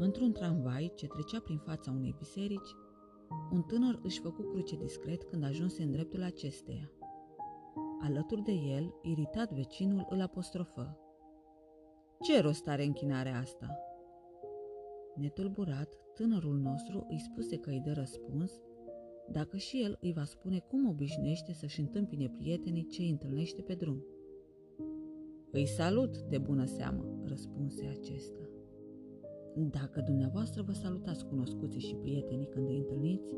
Într-un tramvai ce trecea prin fața unei biserici, un tânăr își făcu cruce discret când ajunse în dreptul acesteia. Alături de el, iritat vecinul îl apostrofă. Ce rost are închinarea asta? Netulburat, tânărul nostru îi spuse că îi dă răspuns, dacă și el îi va spune cum obișnuiește să-și întâmpine prietenii ce îi întâlnește pe drum. Îi salut, de bună seamă, răspunse acesta. Dacă dumneavoastră vă salutați cunoscuții și prietenii când îi întâlniți,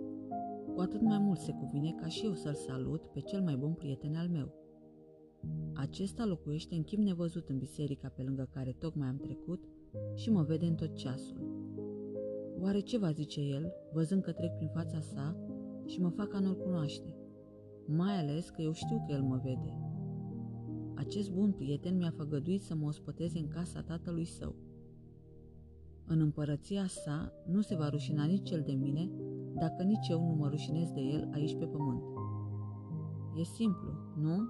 cu atât mai mult se cuvine ca și eu să-l salut pe cel mai bun prieten al meu. Acesta locuiește în chip nevăzut în biserica pe lângă care tocmai am trecut și mă vede în tot ceasul. Oare ce va zice el, văzând că trec prin fața sa și mă fac ca nu-l cunoaște? Mai ales că eu știu că el mă vede. Acest bun prieten mi-a făgăduit să mă ospăteze în casa tatălui său. În împărăția sa nu se va rușina nici el de mine, dacă nici eu nu mă rușinez de el aici pe pământ. E simplu, nu?